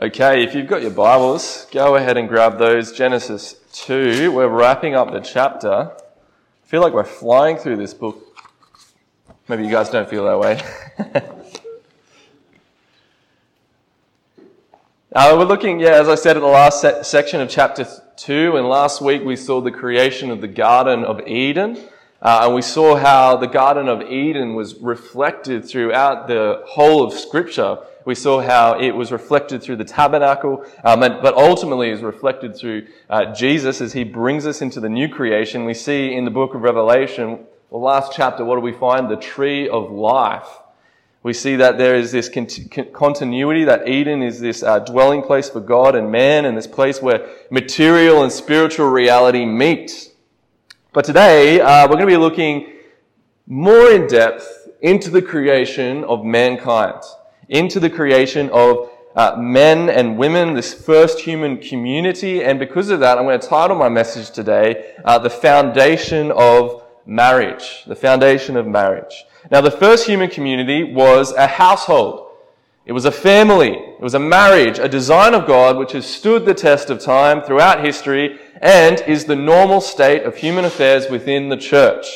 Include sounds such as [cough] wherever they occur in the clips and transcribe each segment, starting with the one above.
Okay, if you've got your Bibles, go ahead and grab those. Genesis 2. We're wrapping up the chapter. I feel like we're flying through this book. Maybe you guys don't feel that way. [laughs] uh, we're looking, yeah, as I said, at the last se- section of chapter 2, and last week we saw the creation of the Garden of Eden. Uh, and we saw how the Garden of Eden was reflected throughout the whole of Scripture we saw how it was reflected through the tabernacle, um, but ultimately is reflected through uh, Jesus as he brings us into the new creation. We see in the book of Revelation, the last chapter, what do we find? The tree of life. We see that there is this continuity, that Eden is this uh, dwelling place for God and man, and this place where material and spiritual reality meet. But today, uh, we're going to be looking more in depth into the creation of mankind into the creation of uh, men and women, this first human community. And because of that, I'm going to title my message today, uh, The Foundation of Marriage. The Foundation of Marriage. Now, the first human community was a household. It was a family. It was a marriage, a design of God which has stood the test of time throughout history and is the normal state of human affairs within the church.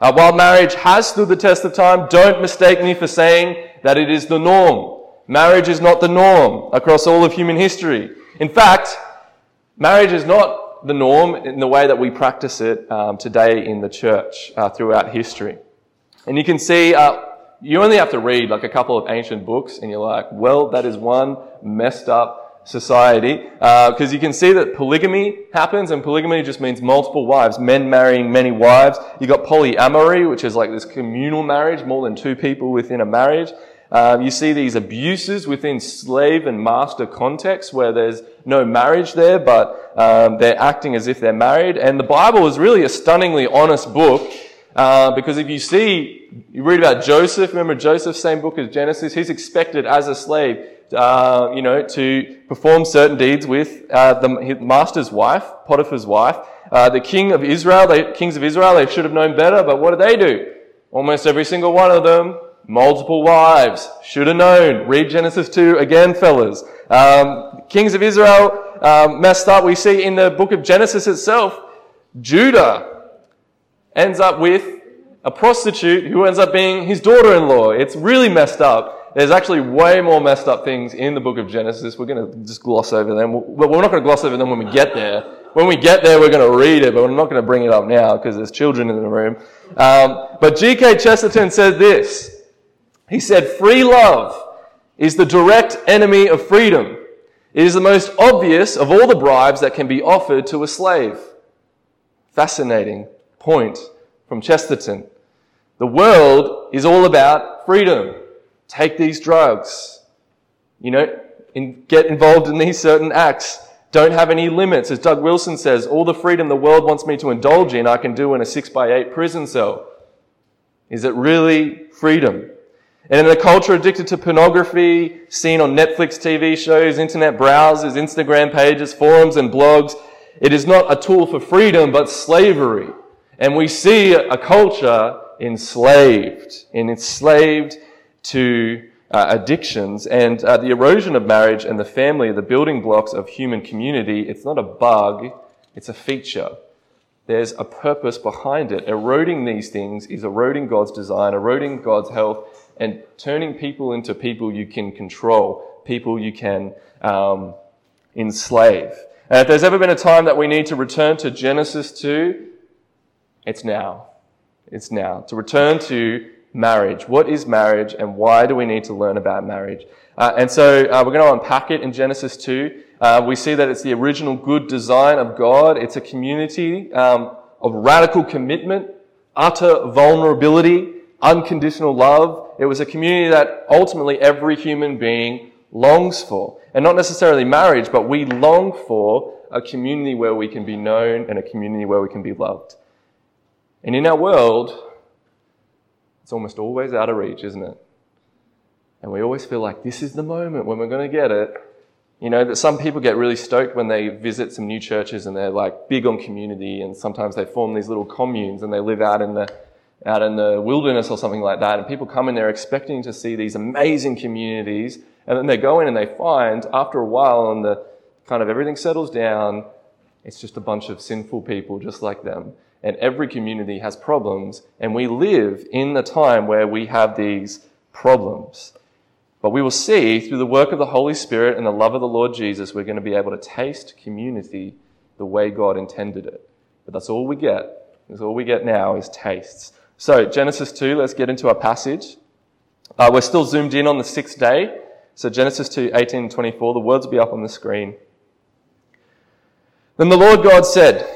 Uh, while marriage has stood the test of time, don't mistake me for saying that it is the norm. Marriage is not the norm across all of human history. In fact, marriage is not the norm in the way that we practice it um, today in the church uh, throughout history. And you can see, uh, you only have to read like a couple of ancient books and you're like, well, that is one messed up society. Because uh, you can see that polygamy happens and polygamy just means multiple wives men marrying many wives. You got polyamory which is like this communal marriage more than two people within a marriage. Um, you see these abuses within slave and master context where there's no marriage there but um, they're acting as if they're married. And the bible is really a stunningly honest book uh, because if you see you read about joseph remember joseph same book as genesis he's expected as a slave uh, you know, to perform certain deeds with uh, the master's wife, Potiphar's wife. Uh, the king of Israel, the kings of Israel, they should have known better, but what did they do? Almost every single one of them, multiple wives, should have known. Read Genesis 2 again, fellas. Um, kings of Israel um, messed up. We see in the book of Genesis itself, Judah ends up with a prostitute who ends up being his daughter-in-law. It's really messed up. There's actually way more messed up things in the book of Genesis. We're going to just gloss over them. We're not going to gloss over them when we get there. When we get there, we're going to read it, but we're not going to bring it up now because there's children in the room. Um, but G.K. Chesterton said this. He said, free love is the direct enemy of freedom. It is the most obvious of all the bribes that can be offered to a slave. Fascinating point from Chesterton. The world is all about freedom take these drugs, you know, in, get involved in these certain acts. Don't have any limits. As Doug Wilson says, all the freedom the world wants me to indulge in, I can do in a six by eight prison cell. Is it really freedom? And in a culture addicted to pornography, seen on Netflix TV shows, internet browsers, Instagram pages, forums, and blogs, it is not a tool for freedom, but slavery. And we see a culture enslaved, and enslaved to uh, addictions and uh, the erosion of marriage and the family, the building blocks of human community. It's not a bug, it's a feature. There's a purpose behind it. Eroding these things is eroding God's design, eroding God's health, and turning people into people you can control, people you can um, enslave. And if there's ever been a time that we need to return to Genesis 2, it's now. It's now. To return to marriage. What is marriage and why do we need to learn about marriage? Uh, and so uh, we're going to unpack it in Genesis 2. Uh, we see that it's the original good design of God. It's a community um, of radical commitment, utter vulnerability, unconditional love. It was a community that ultimately every human being longs for. And not necessarily marriage, but we long for a community where we can be known and a community where we can be loved. And in our world, it's almost always out of reach, isn't it? And we always feel like this is the moment when we're going to get it. You know, that some people get really stoked when they visit some new churches and they're like big on community and sometimes they form these little communes and they live out in the, out in the wilderness or something like that, and people come in there expecting to see these amazing communities, and then they go in and they find, after a while, and the kind of everything settles down, it's just a bunch of sinful people just like them. And every community has problems, and we live in the time where we have these problems. But we will see through the work of the Holy Spirit and the love of the Lord Jesus, we're going to be able to taste community the way God intended it. But that's all we get. That's all we get now is tastes. So, Genesis 2, let's get into our passage. Uh, we're still zoomed in on the sixth day. So, Genesis 2, 18 and 24, the words will be up on the screen. Then the Lord God said,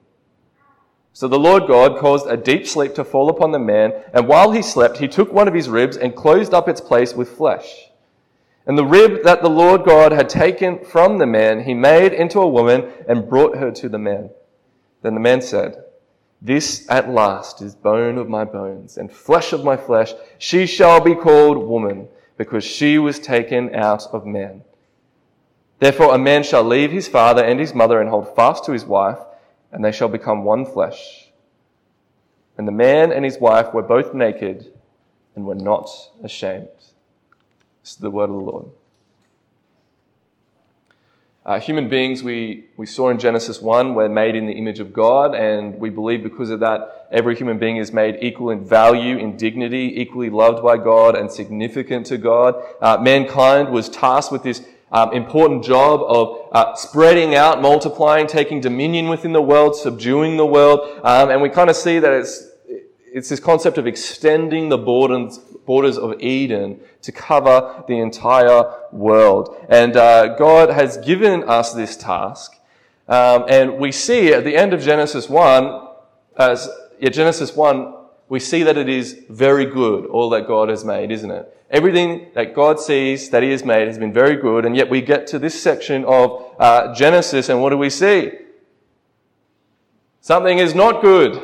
So the Lord God caused a deep sleep to fall upon the man, and while he slept, he took one of his ribs and closed up its place with flesh. And the rib that the Lord God had taken from the man, he made into a woman and brought her to the man. Then the man said, This at last is bone of my bones and flesh of my flesh. She shall be called woman because she was taken out of man. Therefore a man shall leave his father and his mother and hold fast to his wife, and they shall become one flesh. And the man and his wife were both naked and were not ashamed. This is the word of the Lord. Uh, human beings, we, we saw in Genesis 1, we're made in the image of God, and we believe because of that, every human being is made equal in value, in dignity, equally loved by God, and significant to God. Uh, mankind was tasked with this um, important job of uh, spreading out, multiplying, taking dominion within the world, subduing the world, um, and we kind of see that it's it's this concept of extending the borders, borders of Eden to cover the entire world. And uh, God has given us this task. Um, and we see at the end of Genesis 1, as yeah, Genesis 1, we see that it is very good, all that God has made, isn't it? Everything that God sees that He has made has been very good, and yet we get to this section of uh, Genesis, and what do we see? Something is not good.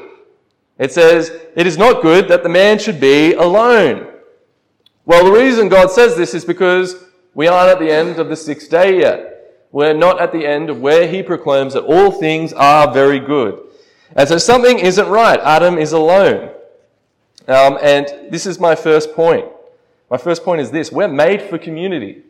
It says, It is not good that the man should be alone. Well, the reason God says this is because we aren't at the end of the sixth day yet. We're not at the end of where he proclaims that all things are very good. And so something isn't right. Adam is alone. Um, and this is my first point. My first point is this. We're made for community.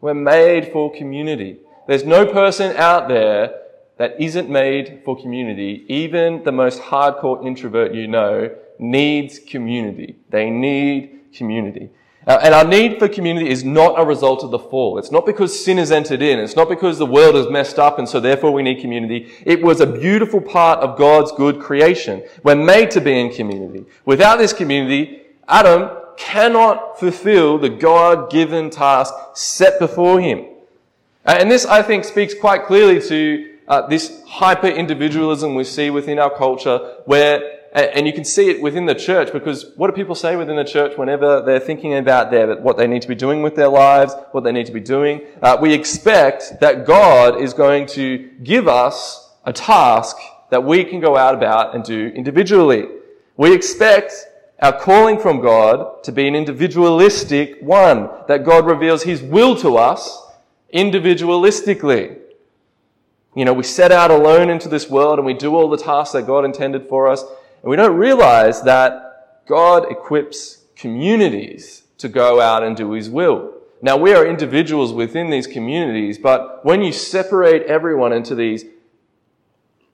We're made for community. There's no person out there that isn't made for community, even the most hardcore introvert you know needs community. They need community. Uh, and our need for community is not a result of the fall. It's not because sin has entered in. It's not because the world is messed up and so therefore we need community. It was a beautiful part of God's good creation. We're made to be in community. Without this community, Adam cannot fulfill the God-given task set before him. Uh, and this, I think, speaks quite clearly to uh, this hyper individualism we see within our culture where and you can see it within the church because what do people say within the church whenever they're thinking about their, what they need to be doing with their lives, what they need to be doing? Uh, we expect that God is going to give us a task that we can go out about and do individually. We expect our calling from God to be an individualistic one, that God reveals His will to us individualistically. You know, we set out alone into this world and we do all the tasks that God intended for us. And we don't realize that God equips communities to go out and do His will. Now, we are individuals within these communities, but when you separate everyone into these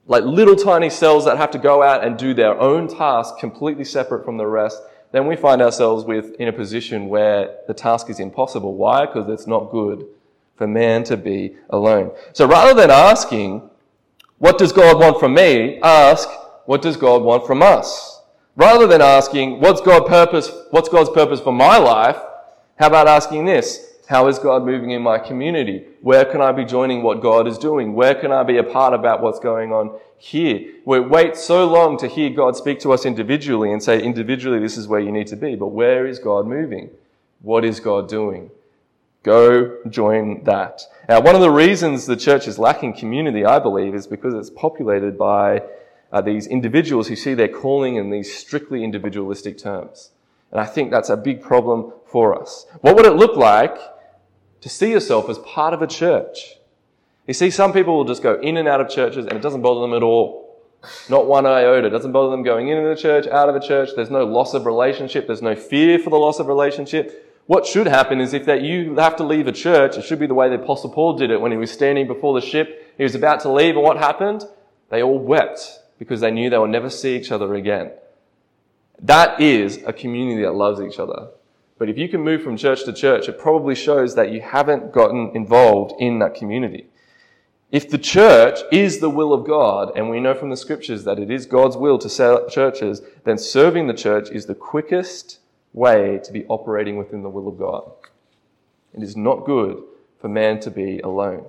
like little tiny cells that have to go out and do their own task completely separate from the rest, then we find ourselves with in a position where the task is impossible. Why? Because it's not good for man to be alone. So rather than asking, what does God want from me? Ask, what does God want from us? Rather than asking, what's God purpose, what's God's purpose for my life? How about asking this? How is God moving in my community? Where can I be joining what God is doing? Where can I be a part about what's going on here? We wait so long to hear God speak to us individually and say, individually, this is where you need to be. But where is God moving? What is God doing? Go join that. Now, one of the reasons the church is lacking community, I believe, is because it's populated by uh, these individuals who see their calling in these strictly individualistic terms. And I think that's a big problem for us. What would it look like to see yourself as part of a church? You see, some people will just go in and out of churches and it doesn't bother them at all. Not one iota. It doesn't bother them going in a church, out of a church. There's no loss of relationship. There's no fear for the loss of relationship. What should happen is if that you have to leave a church, it should be the way the apostle Paul did it when he was standing before the ship. He was about to leave and what happened? They all wept because they knew they would never see each other again. That is a community that loves each other. But if you can move from church to church, it probably shows that you haven't gotten involved in that community. If the church is the will of God, and we know from the scriptures that it is God's will to set up churches, then serving the church is the quickest way to be operating within the will of God. It is not good for man to be alone.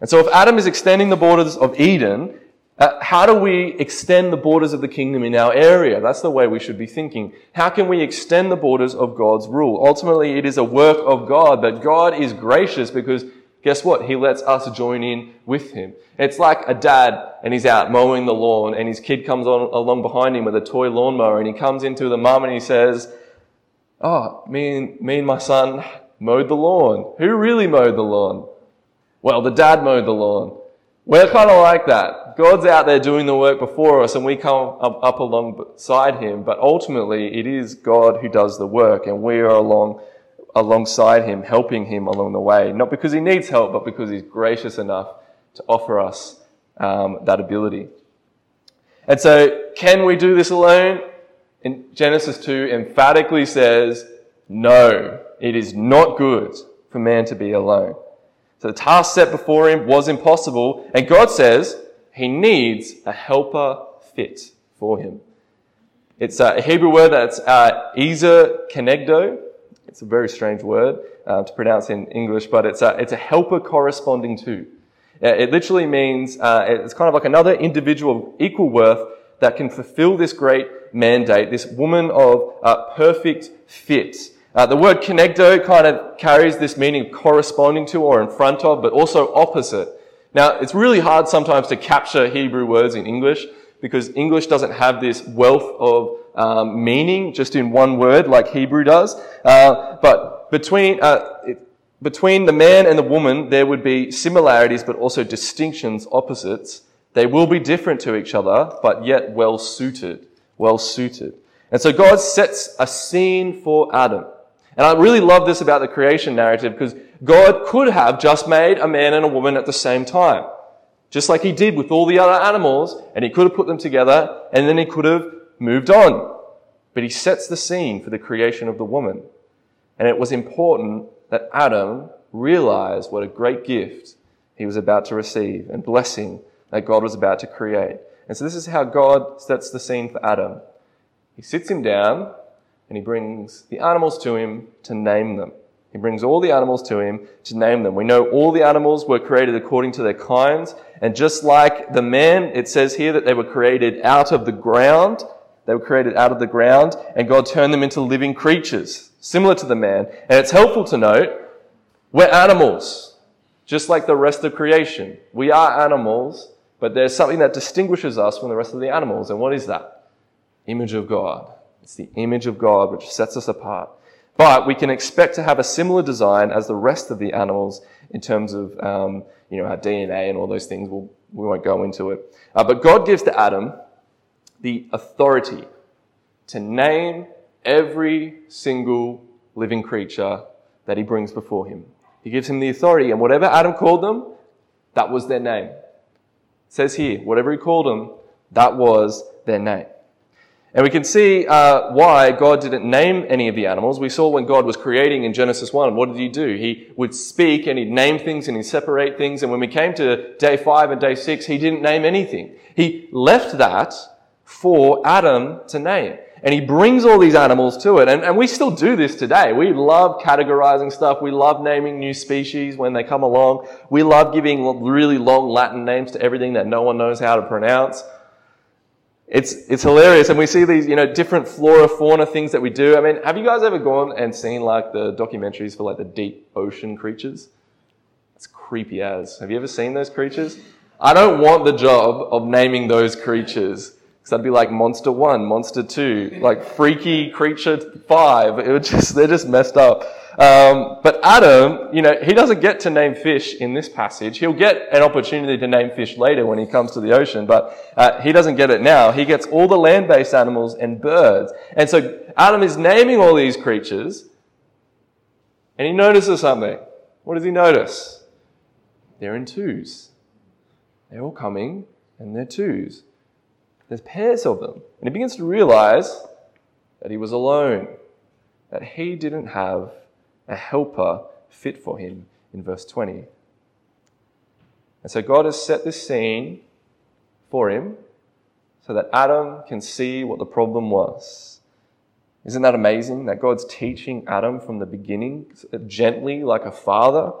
And so if Adam is extending the borders of Eden, uh, how do we extend the borders of the kingdom in our area? That's the way we should be thinking. How can we extend the borders of God's rule? Ultimately, it is a work of God, but God is gracious because guess what? He lets us join in with him. It's like a dad and he's out mowing the lawn and his kid comes on, along behind him with a toy lawnmower and he comes into the mum and he says, Oh, me and, me and my son mowed the lawn. Who really mowed the lawn? Well, the dad mowed the lawn. We're kind of like that. God's out there doing the work before us and we come up, up alongside Him, but ultimately it is God who does the work and we are along, alongside Him, helping Him along the way. Not because He needs help, but because He's gracious enough to offer us um, that ability. And so, can we do this alone? In Genesis 2 emphatically says, no, it is not good for man to be alone. So the task set before him was impossible, and God says he needs a helper fit for him. It's a Hebrew word that's uh, ezer kenegdo. It's a very strange word uh, to pronounce in English, but it's a, it's a helper corresponding to. Uh, it literally means uh, it's kind of like another individual of equal worth that can fulfill this great mandate, this woman of uh, perfect fit. Uh, the word kenegdo kind of carries this meaning of corresponding to or in front of, but also opposite. Now, it's really hard sometimes to capture Hebrew words in English because English doesn't have this wealth of um, meaning just in one word like Hebrew does. Uh, but between, uh, it, between the man and the woman, there would be similarities but also distinctions, opposites. They will be different to each other, but yet well suited. Well suited. And so God sets a scene for Adam. And I really love this about the creation narrative because God could have just made a man and a woman at the same time. Just like he did with all the other animals, and he could have put them together, and then he could have moved on. But he sets the scene for the creation of the woman. And it was important that Adam realize what a great gift he was about to receive and blessing that God was about to create. And so this is how God sets the scene for Adam. He sits him down and he brings the animals to him to name them. He brings all the animals to him to name them. We know all the animals were created according to their kinds. And just like the man, it says here that they were created out of the ground. They were created out of the ground and God turned them into living creatures, similar to the man. And it's helpful to note, we're animals, just like the rest of creation. We are animals, but there's something that distinguishes us from the rest of the animals. And what is that? Image of God. It's the image of God which sets us apart. But we can expect to have a similar design as the rest of the animals in terms of, um, you know, our DNA and all those things. We'll, we won't go into it. Uh, but God gives to Adam the authority to name every single living creature that he brings before him. He gives him the authority, and whatever Adam called them, that was their name. It says here, whatever he called them, that was their name. And we can see uh, why God didn't name any of the animals. We saw when God was creating in Genesis 1, what did he do? He would speak and he'd name things and he'd separate things. And when we came to day 5 and day 6, he didn't name anything. He left that for Adam to name. And he brings all these animals to it. And, and we still do this today. We love categorizing stuff. We love naming new species when they come along. We love giving really long Latin names to everything that no one knows how to pronounce. It's, it's hilarious. And we see these, you know, different flora, fauna things that we do. I mean, have you guys ever gone and seen like the documentaries for like the deep ocean creatures? It's creepy as. Have you ever seen those creatures? I don't want the job of naming those creatures. Because that'd be like Monster One, Monster Two, like Freaky Creature Five. It would just, they're just messed up. Um, but Adam, you know, he doesn't get to name fish in this passage. He'll get an opportunity to name fish later when he comes to the ocean, but uh, he doesn't get it now. He gets all the land-based animals and birds. And so Adam is naming all these creatures, and he notices something. What does he notice? They're in twos. They're all coming, and they're twos. There's pairs of them. And he begins to realize that he was alone, that he didn't have a helper fit for him in verse 20. And so God has set this scene for him so that Adam can see what the problem was. Isn't that amazing that God's teaching Adam from the beginning gently like a father?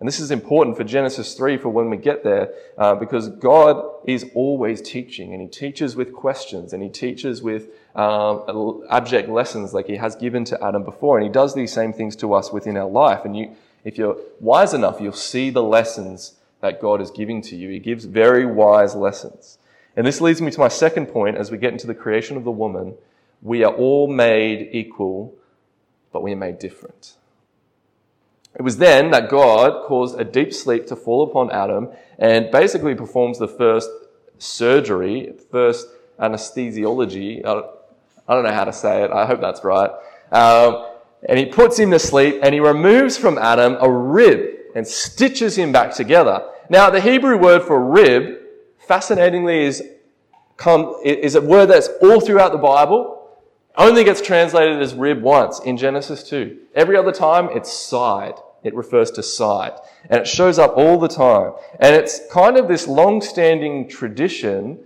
And this is important for Genesis 3 for when we get there, uh, because God is always teaching, and He teaches with questions, and He teaches with um, abject lessons like He has given to Adam before, and He does these same things to us within our life. And you, if you're wise enough, you'll see the lessons that God is giving to you. He gives very wise lessons. And this leads me to my second point as we get into the creation of the woman. We are all made equal, but we are made different. It was then that God caused a deep sleep to fall upon Adam and basically performs the first surgery, first anesthesiology. I don't know how to say it. I hope that's right. Um, and he puts him to sleep and he removes from Adam a rib and stitches him back together. Now, the Hebrew word for rib, fascinatingly, is, come, is a word that's all throughout the Bible only gets translated as rib once in Genesis 2. Every other time, it's side. It refers to side. And it shows up all the time. And it's kind of this long-standing tradition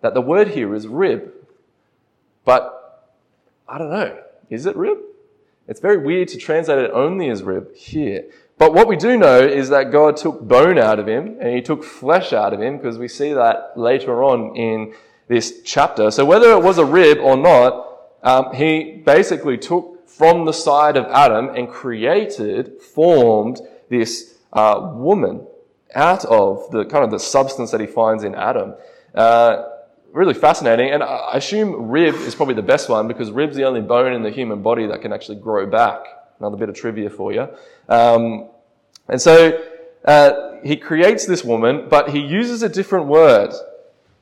that the word here is rib. But I don't know. Is it rib? It's very weird to translate it only as rib here. But what we do know is that God took bone out of him and he took flesh out of him because we see that later on in this chapter. So whether it was a rib or not, um, he basically took from the side of Adam and created, formed this uh, woman out of the kind of the substance that he finds in Adam. Uh, really fascinating. And I assume rib is probably the best one because rib's the only bone in the human body that can actually grow back. Another bit of trivia for you. Um, and so uh, he creates this woman, but he uses a different word.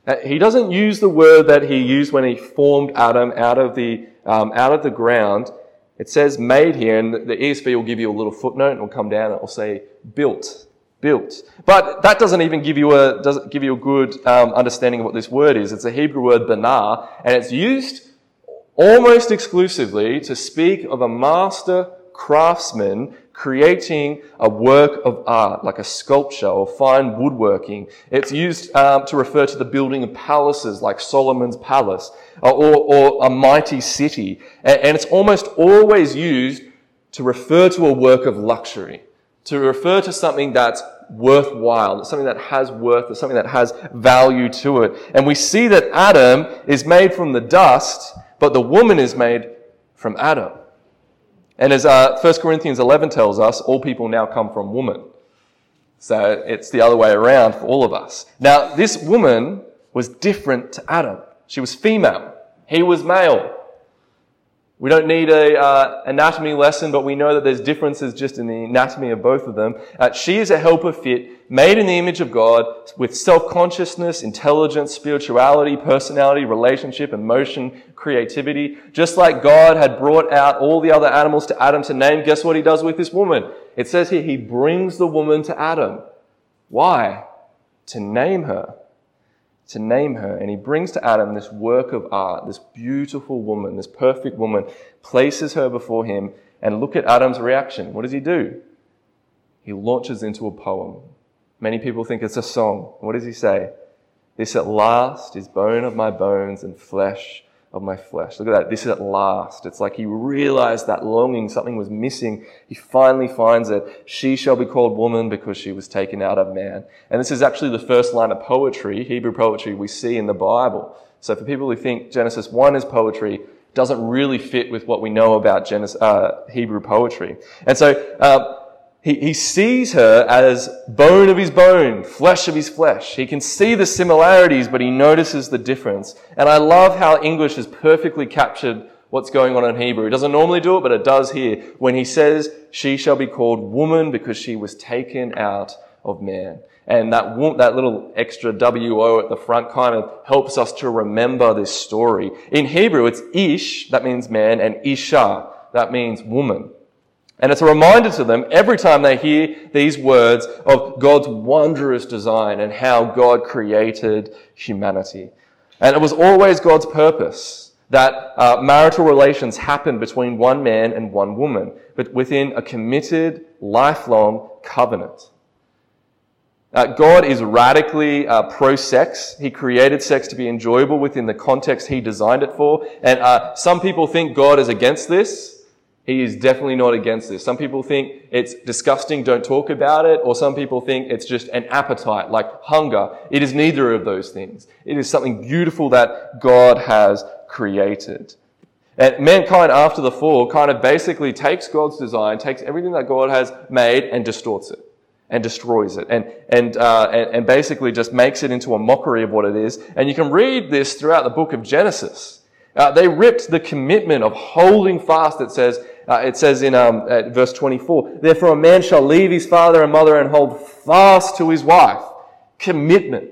Uh, he doesn't use the word that he used when he formed Adam out of the, um, out of the ground. It says made here, and the ESV will give you a little footnote and it'll come down and it'll say built. Built. But that doesn't even give you a, doesn't give you a good um, understanding of what this word is. It's a Hebrew word, banah, and it's used almost exclusively to speak of a master craftsman creating a work of art, like a sculpture or fine woodworking. It's used um, to refer to the building of palaces, like Solomon's palace, or, or a mighty city. And, and it's almost always used to refer to a work of luxury, to refer to something that's worthwhile, something that has worth, something that has value to it. And we see that Adam is made from the dust, but the woman is made from Adam. And as uh, 1 Corinthians 11 tells us, all people now come from woman. So it's the other way around for all of us. Now, this woman was different to Adam. She was female. He was male. We don't need a uh, anatomy lesson, but we know that there's differences just in the anatomy of both of them. Uh, she is a helper fit, made in the image of God, with self-consciousness, intelligence, spirituality, personality, relationship, emotion, creativity. Just like God had brought out all the other animals to Adam to name, guess what he does with this woman? It says here, he brings the woman to Adam. Why? To name her to name her. And he brings to Adam this work of art, this beautiful woman, this perfect woman, places her before him. And look at Adam's reaction. What does he do? He launches into a poem. Many people think it's a song. What does he say? This at last is bone of my bones and flesh of my flesh. Look at that. This is at last. It's like he realized that longing, something was missing. He finally finds it. She shall be called woman because she was taken out of man. And this is actually the first line of poetry, Hebrew poetry we see in the Bible. So for people who think Genesis 1 is poetry, doesn't really fit with what we know about Genesis, uh, Hebrew poetry. And so, uh, he, he sees her as bone of his bone, flesh of his flesh. He can see the similarities, but he notices the difference. And I love how English has perfectly captured what's going on in Hebrew. It doesn't normally do it, but it does here. When he says, she shall be called woman because she was taken out of man. And that, that little extra WO at the front kind of helps us to remember this story. In Hebrew, it's ish, that means man, and isha, that means woman. And it's a reminder to them every time they hear these words of God's wondrous design and how God created humanity. And it was always God's purpose that uh, marital relations happen between one man and one woman, but within a committed, lifelong covenant. Uh, God is radically uh, pro-sex. He created sex to be enjoyable within the context He designed it for. And uh, some people think God is against this. He is definitely not against this. Some people think it's disgusting, don't talk about it, or some people think it's just an appetite, like hunger. It is neither of those things. It is something beautiful that God has created. And mankind after the fall kind of basically takes God's design, takes everything that God has made and distorts it and destroys it and, and, uh, and, and basically just makes it into a mockery of what it is. And you can read this throughout the book of Genesis. Uh, they ripped the commitment of holding fast, that says, uh, it says in um, verse 24, Therefore a man shall leave his father and mother and hold fast to his wife. Commitment.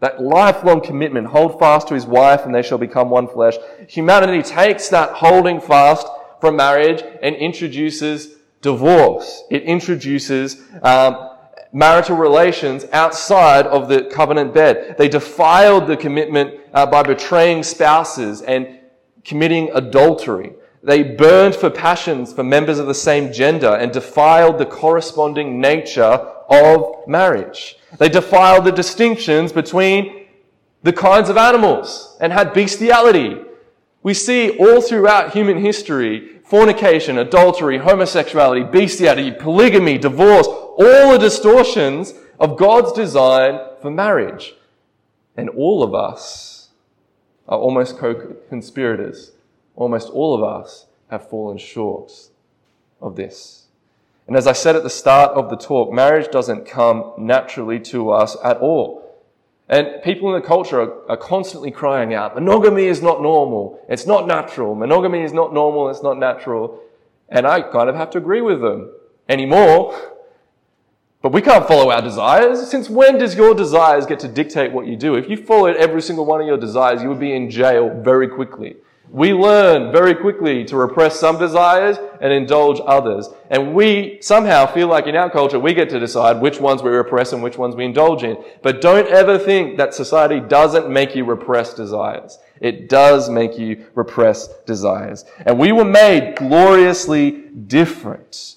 That lifelong commitment. Hold fast to his wife and they shall become one flesh. Humanity takes that holding fast from marriage and introduces divorce. It introduces um, marital relations outside of the covenant bed. They defiled the commitment uh, by betraying spouses and committing adultery. They burned for passions for members of the same gender and defiled the corresponding nature of marriage. They defiled the distinctions between the kinds of animals and had bestiality. We see all throughout human history fornication, adultery, homosexuality, bestiality, polygamy, divorce, all the distortions of God's design for marriage. And all of us are almost co-conspirators almost all of us have fallen short of this. And as I said at the start of the talk, marriage doesn't come naturally to us at all. And people in the culture are, are, constantly crying out, monogamy is not normal. It's not natural. Monogamy is not normal. It's not natural. And I kind of have to agree with them anymore. But we can't follow our desires. Since when does your desires get to dictate what you do? If you followed every single one of your desires, you would be in jail very quickly. We learn very quickly to repress some desires and indulge others. And we somehow feel like in our culture we get to decide which ones we repress and which ones we indulge in. But don't ever think that society doesn't make you repress desires. It does make you repress desires. And we were made gloriously different.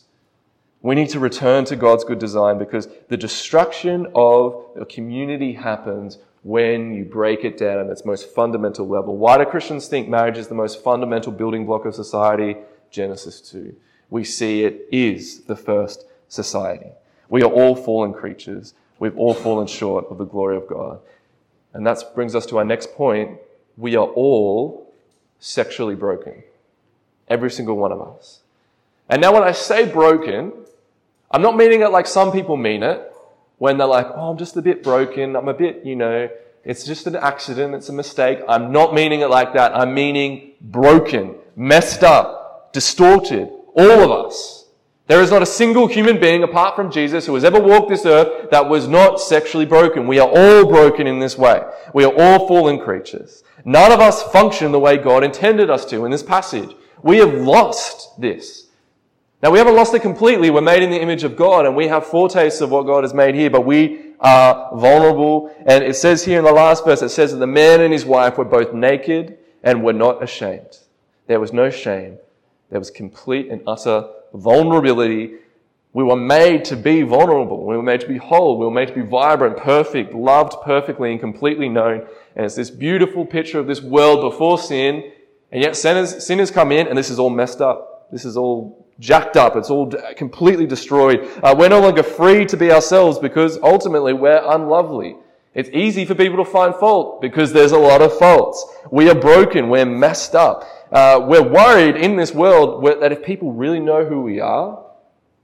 We need to return to God's good design because the destruction of a community happens when you break it down at its most fundamental level. Why do Christians think marriage is the most fundamental building block of society? Genesis 2. We see it is the first society. We are all fallen creatures. We've all fallen short of the glory of God. And that brings us to our next point. We are all sexually broken. Every single one of us. And now when I say broken, I'm not meaning it like some people mean it when they're like, oh, I'm just a bit broken. I'm a bit, you know, it's just an accident. It's a mistake. I'm not meaning it like that. I'm meaning broken, messed up, distorted. All of us. There is not a single human being apart from Jesus who has ever walked this earth that was not sexually broken. We are all broken in this way. We are all fallen creatures. None of us function the way God intended us to in this passage. We have lost this. Now, we haven't lost it completely. We're made in the image of God and we have foretastes of what God has made here, but we are vulnerable. And it says here in the last verse, it says that the man and his wife were both naked and were not ashamed. There was no shame. There was complete and utter vulnerability We were made to be vulnerable. We were made to be whole. We were made to be vibrant, perfect, loved perfectly and completely known. And it's this beautiful picture of this world before sin. And yet sinners, sinners come in and this is all messed up. This is all jacked up. It's all completely destroyed. Uh, we're no longer free to be ourselves because ultimately we're unlovely. It's easy for people to find fault because there's a lot of faults. We are broken. We're messed up. Uh, we're worried in this world that if people really know who we are,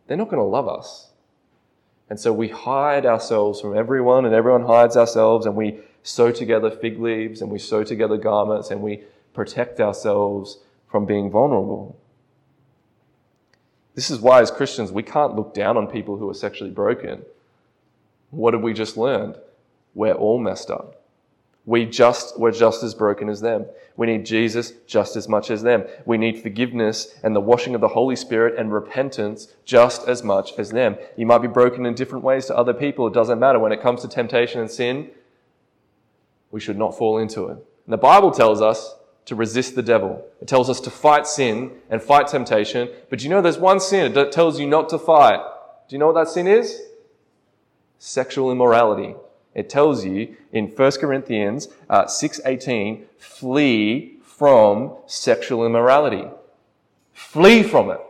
they're not going to love us. And so we hide ourselves from everyone, and everyone hides ourselves, and we sew together fig leaves, and we sew together garments, and we protect ourselves from being vulnerable. This is why, as Christians, we can't look down on people who are sexually broken. What have we just learned? We're all messed up. We just, we're just as broken as them. We need Jesus just as much as them. We need forgiveness and the washing of the Holy Spirit and repentance just as much as them. You might be broken in different ways to other people. It doesn't matter. When it comes to temptation and sin, we should not fall into it. And the Bible tells us to resist the devil. It tells us to fight sin and fight temptation. But you know there's one sin that tells you not to fight. Do you know what that sin is? Sexual immorality. It tells you in 1 Corinthians uh, 6.18, flee from sexual immorality. Flee from it.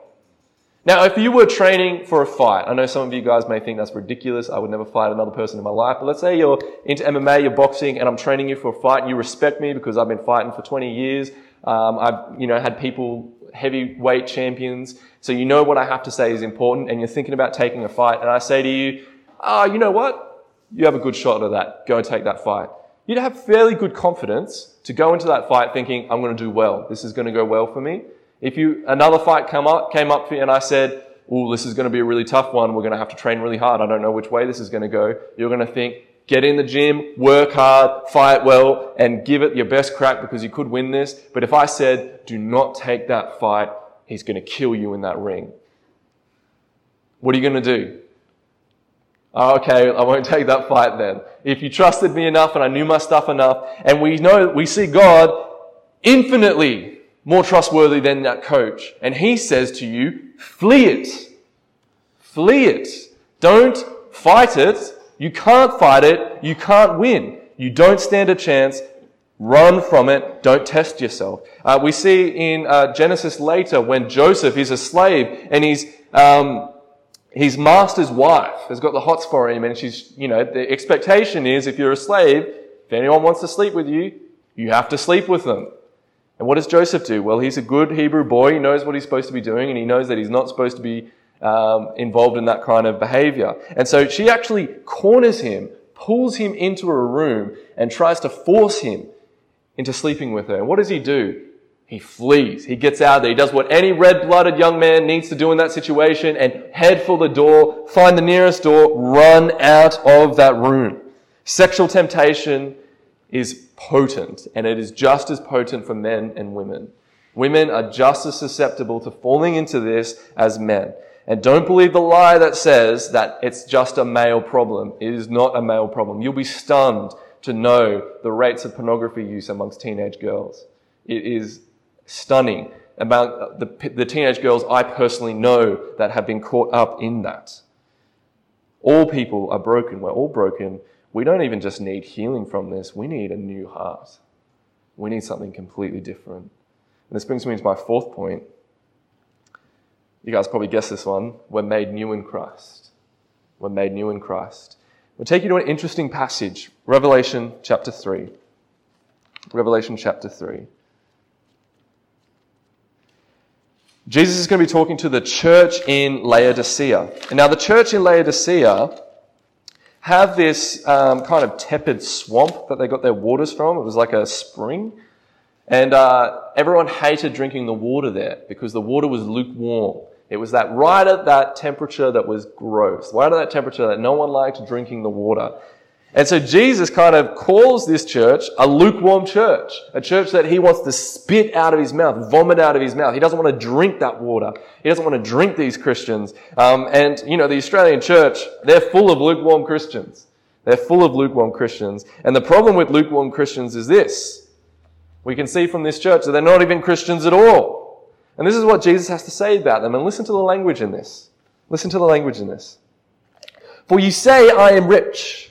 Now, if you were training for a fight, I know some of you guys may think that's ridiculous. I would never fight another person in my life. But let's say you're into MMA, you're boxing, and I'm training you for a fight, and you respect me because I've been fighting for 20 years. Um, I've, you know, had people, heavyweight champions. So you know what I have to say is important, and you're thinking about taking a fight, and I say to you, ah, oh, you know what? you have a good shot at that. Go and take that fight. You'd have fairly good confidence to go into that fight thinking, I'm going to do well. This is going to go well for me. If you, another fight come up, came up for you and I said, oh, this is going to be a really tough one. We're going to have to train really hard. I don't know which way this is going to go. You're going to think, get in the gym, work hard, fight well, and give it your best crack because you could win this. But if I said, do not take that fight, he's going to kill you in that ring. What are you going to do? Oh, okay, I won't [laughs] take that fight then. If you trusted me enough and I knew my stuff enough, and we know, we see God infinitely more trustworthy than that coach. And he says to you, flee it. Flee it. Don't fight it. You can't fight it. You can't win. You don't stand a chance. Run from it. Don't test yourself. Uh, we see in uh, Genesis later when Joseph is a slave and he's um, his master's wife has got the hots for him and she's, you know, the expectation is if you're a slave, if anyone wants to sleep with you, you have to sleep with them. And what does Joseph do? Well, he's a good Hebrew boy. He knows what he's supposed to be doing and he knows that he's not supposed to be um, involved in that kind of behavior. And so she actually corners him, pulls him into a room and tries to force him into sleeping with her. And what does he do? He flees. He gets out of there. He does what any red-blooded young man needs to do in that situation and head for the door, find the nearest door, run out of that room. Sexual temptation is potent and it is just as potent for men and women. Women are just as susceptible to falling into this as men. And don't believe the lie that says that it's just a male problem. It is not a male problem. You'll be stunned to know the rates of pornography use amongst teenage girls. It is stunning about the, the teenage girls I personally know that have been caught up in that. All people are broken. We're all broken. We don't even just need healing from this, we need a new heart. We need something completely different. And this brings me to my fourth point. You guys probably guessed this one. We're made new in Christ. We're made new in Christ. We'll take you to an interesting passage Revelation chapter 3. Revelation chapter 3. Jesus is going to be talking to the church in Laodicea. And now, the church in Laodicea have this um, kind of tepid swamp that they got their waters from. It was like a spring. And uh, everyone hated drinking the water there because the water was lukewarm. It was that right at that temperature that was gross, right at that temperature that no one liked drinking the water. And so Jesus kind of calls this church a lukewarm church, a church that he wants to spit out of his mouth, vomit out of his mouth. He doesn't want to drink that water. He doesn't want to drink these Christians. Um, and, you know, the Australian church, they're full of lukewarm Christians. They're full of lukewarm Christians. And the problem with lukewarm Christians is this. We can see from this church that they're not even Christians at all. And this is what Jesus has to say about them. And listen to the language in this. Listen to the language in this. For you say, I am rich,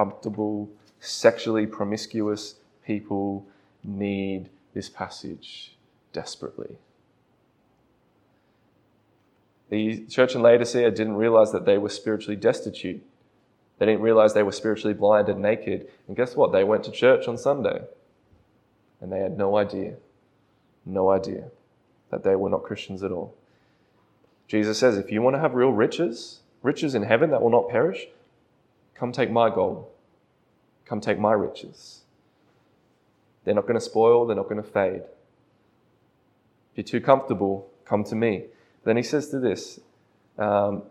comfortable, sexually promiscuous people need this passage desperately. The church in Laodicea didn't realize that they were spiritually destitute. They didn't realize they were spiritually blind and naked. And guess what? They went to church on Sunday. And they had no idea, no idea that they were not Christians at all. Jesus says, if you want to have real riches, riches in heaven that will not perish, come take my gold. Come take my riches. They're not going to spoil, they're not going to fade. If you're too comfortable, come to me. Then he says to this um,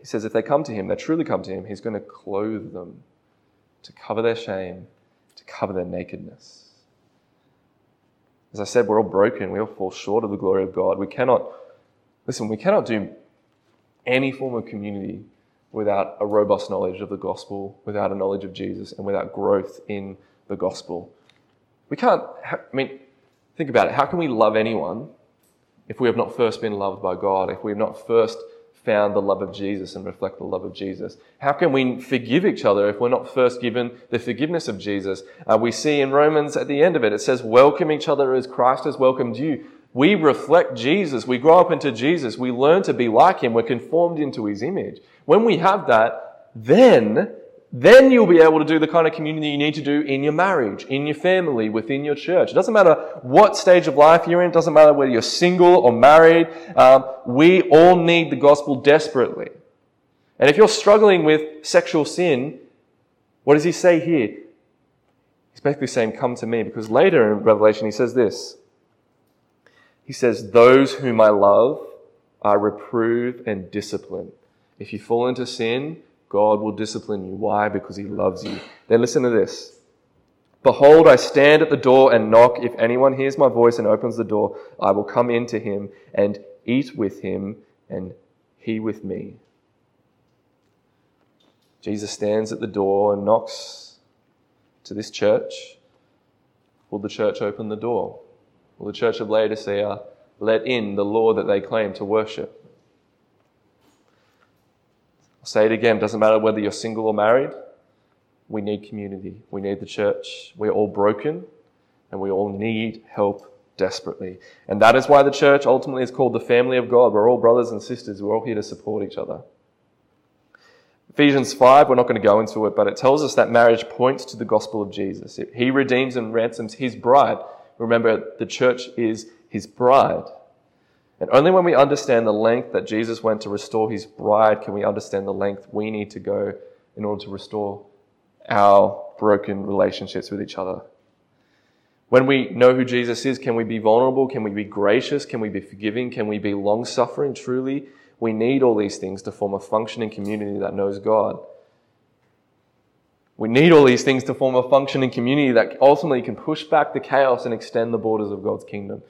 He says, if they come to him, they truly come to him, he's going to clothe them to cover their shame, to cover their nakedness. As I said, we're all broken. We all fall short of the glory of God. We cannot, listen, we cannot do any form of community without a robust knowledge of the gospel, without a knowledge of Jesus, and without growth in the gospel. We can't, I mean, think about it. How can we love anyone if we have not first been loved by God, if we have not first found the love of Jesus and reflect the love of Jesus? How can we forgive each other if we're not first given the forgiveness of Jesus? Uh, we see in Romans at the end of it, it says, welcome each other as Christ has welcomed you. We reflect Jesus. We grow up into Jesus. We learn to be like Him. We're conformed into His image. When we have that, then then you'll be able to do the kind of community you need to do in your marriage, in your family, within your church. It doesn't matter what stage of life you're in. It doesn't matter whether you're single or married. Um, we all need the gospel desperately. And if you're struggling with sexual sin, what does he say here? He's basically saying, come to me. Because later in Revelation, he says this. He says, those whom I love, I reprove and discipline. If you fall into sin, God will discipline you. Why? Because He loves you. Then listen to this. Behold, I stand at the door and knock. If anyone hears my voice and opens the door, I will come in to him and eat with him and he with me. Jesus stands at the door and knocks to this church. Will the church open the door? Will the church of Laodicea let in the Lord that they claim to worship? I'll say it again, it doesn't matter whether you're single or married, we need community. We need the church. We're all broken and we all need help desperately. And that is why the church ultimately is called the family of God. We're all brothers and sisters. We're all here to support each other. Ephesians 5, we're not going to go into it, but it tells us that marriage points to the gospel of Jesus. He redeems and ransoms his bride. Remember, the church is his bride. And only when we understand the length that Jesus went to restore his bride can we understand the length we need to go in order to restore our broken relationships with each other. When we know who Jesus is, can we be vulnerable? Can we be gracious? Can we be forgiving? Can we be long suffering truly? We need all these things to form a functioning community that knows God. We need all these things to form a functioning community that ultimately can push back the chaos and extend the borders of God's kingdom.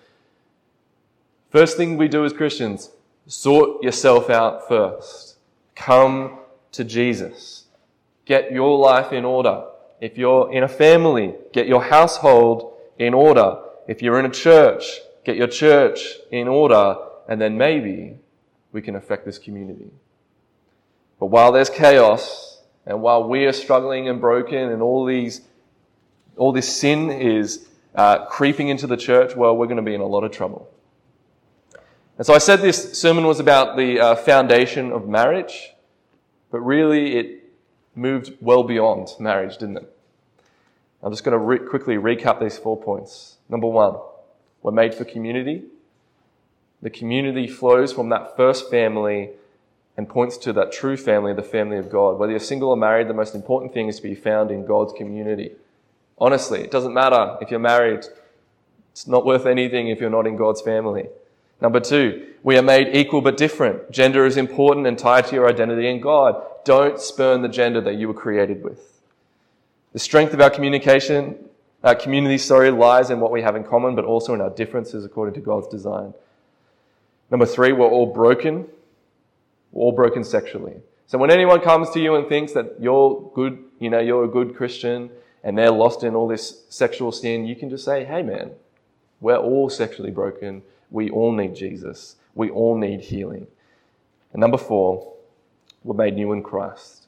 First thing we do as Christians, sort yourself out first. Come to Jesus. Get your life in order. If you're in a family, get your household in order. If you're in a church, get your church in order, and then maybe we can affect this community. But while there's chaos, and while we are struggling and broken, and all these, all this sin is uh, creeping into the church, well, we're going to be in a lot of trouble. And so I said this sermon was about the uh, foundation of marriage, but really it moved well beyond marriage, didn't it? I'm just going to re- quickly recap these four points. Number one, we're made for community. The community flows from that first family and points to that true family, the family of God. Whether you're single or married, the most important thing is to be found in God's community. Honestly, it doesn't matter if you're married. It's not worth anything if you're not in God's family. Number two, we are made equal but different. Gender is important and tied to your identity in God. Don't spurn the gender that you were created with. The strength of our communication, our community, sorry, lies in what we have in common, but also in our differences according to God's design. Number three, we're all broken. All broken sexually. So when anyone comes to you and thinks that you're good, you know, you're a good Christian and they're lost in all this sexual sin, you can just say, hey man, we're all sexually broken. We all need Jesus. We all need healing. And number four, we're made new in Christ.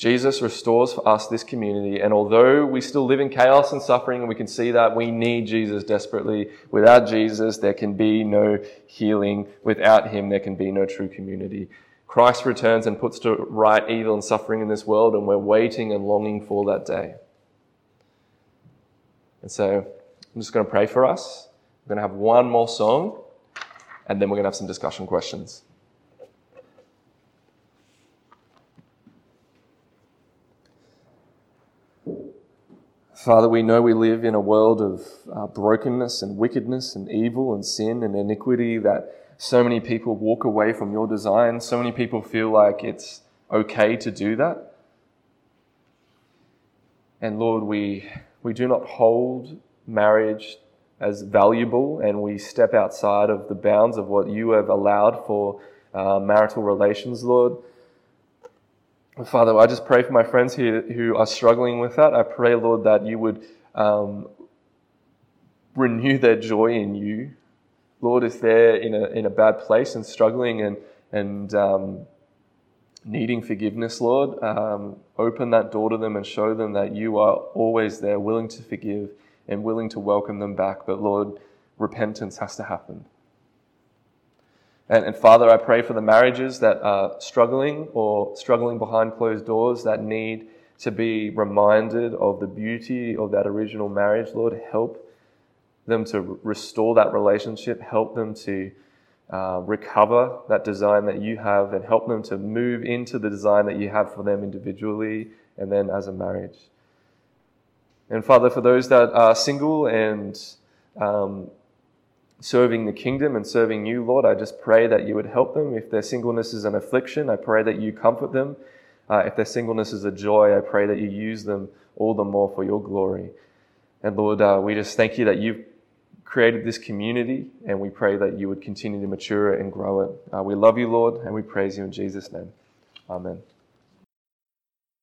Jesus restores for us this community, and although we still live in chaos and suffering, and we can see that we need Jesus desperately, without Jesus, there can be no healing. Without Him, there can be no true community. Christ returns and puts to right evil and suffering in this world, and we're waiting and longing for that day. And so I'm just going to pray for us. We're going to have one more song, and then we're going to have some discussion questions. Father, we know we live in a world of uh, brokenness and wickedness and evil and sin and iniquity that so many people walk away from your design. So many people feel like it's okay to do that. And Lord, we, we do not hold marriage as valuable and we step outside of the bounds of what you have allowed for uh, marital relations, Lord. Father, I just pray for my friends here who are struggling with that. I pray, Lord, that you would um, renew their joy in you, Lord, if they're in a, in a bad place and struggling and, and um, needing forgiveness, Lord, um, open that door to them and show them that you are always there, willing to forgive and willing to welcome them back. But Lord, repentance has to happen. And, and Father, I pray for the marriages that are struggling or struggling behind closed doors that need to be reminded of the beauty of that original marriage. Lord, help them to restore that relationship, help them to uh, recover that design that you have, and help them to move into the design that you have for them individually and then as a marriage. And Father, for those that are single and um, serving the kingdom and serving you, Lord, I just pray that you would help them. If their singleness is an affliction, I pray that you comfort them. Uh, if their singleness is a joy, I pray that you use them all the more for your glory. And Lord, uh, we just thank you that you've created this community, and we pray that you would continue to mature it and grow it. Uh, we love you, Lord, and we praise you in Jesus' name. Amen.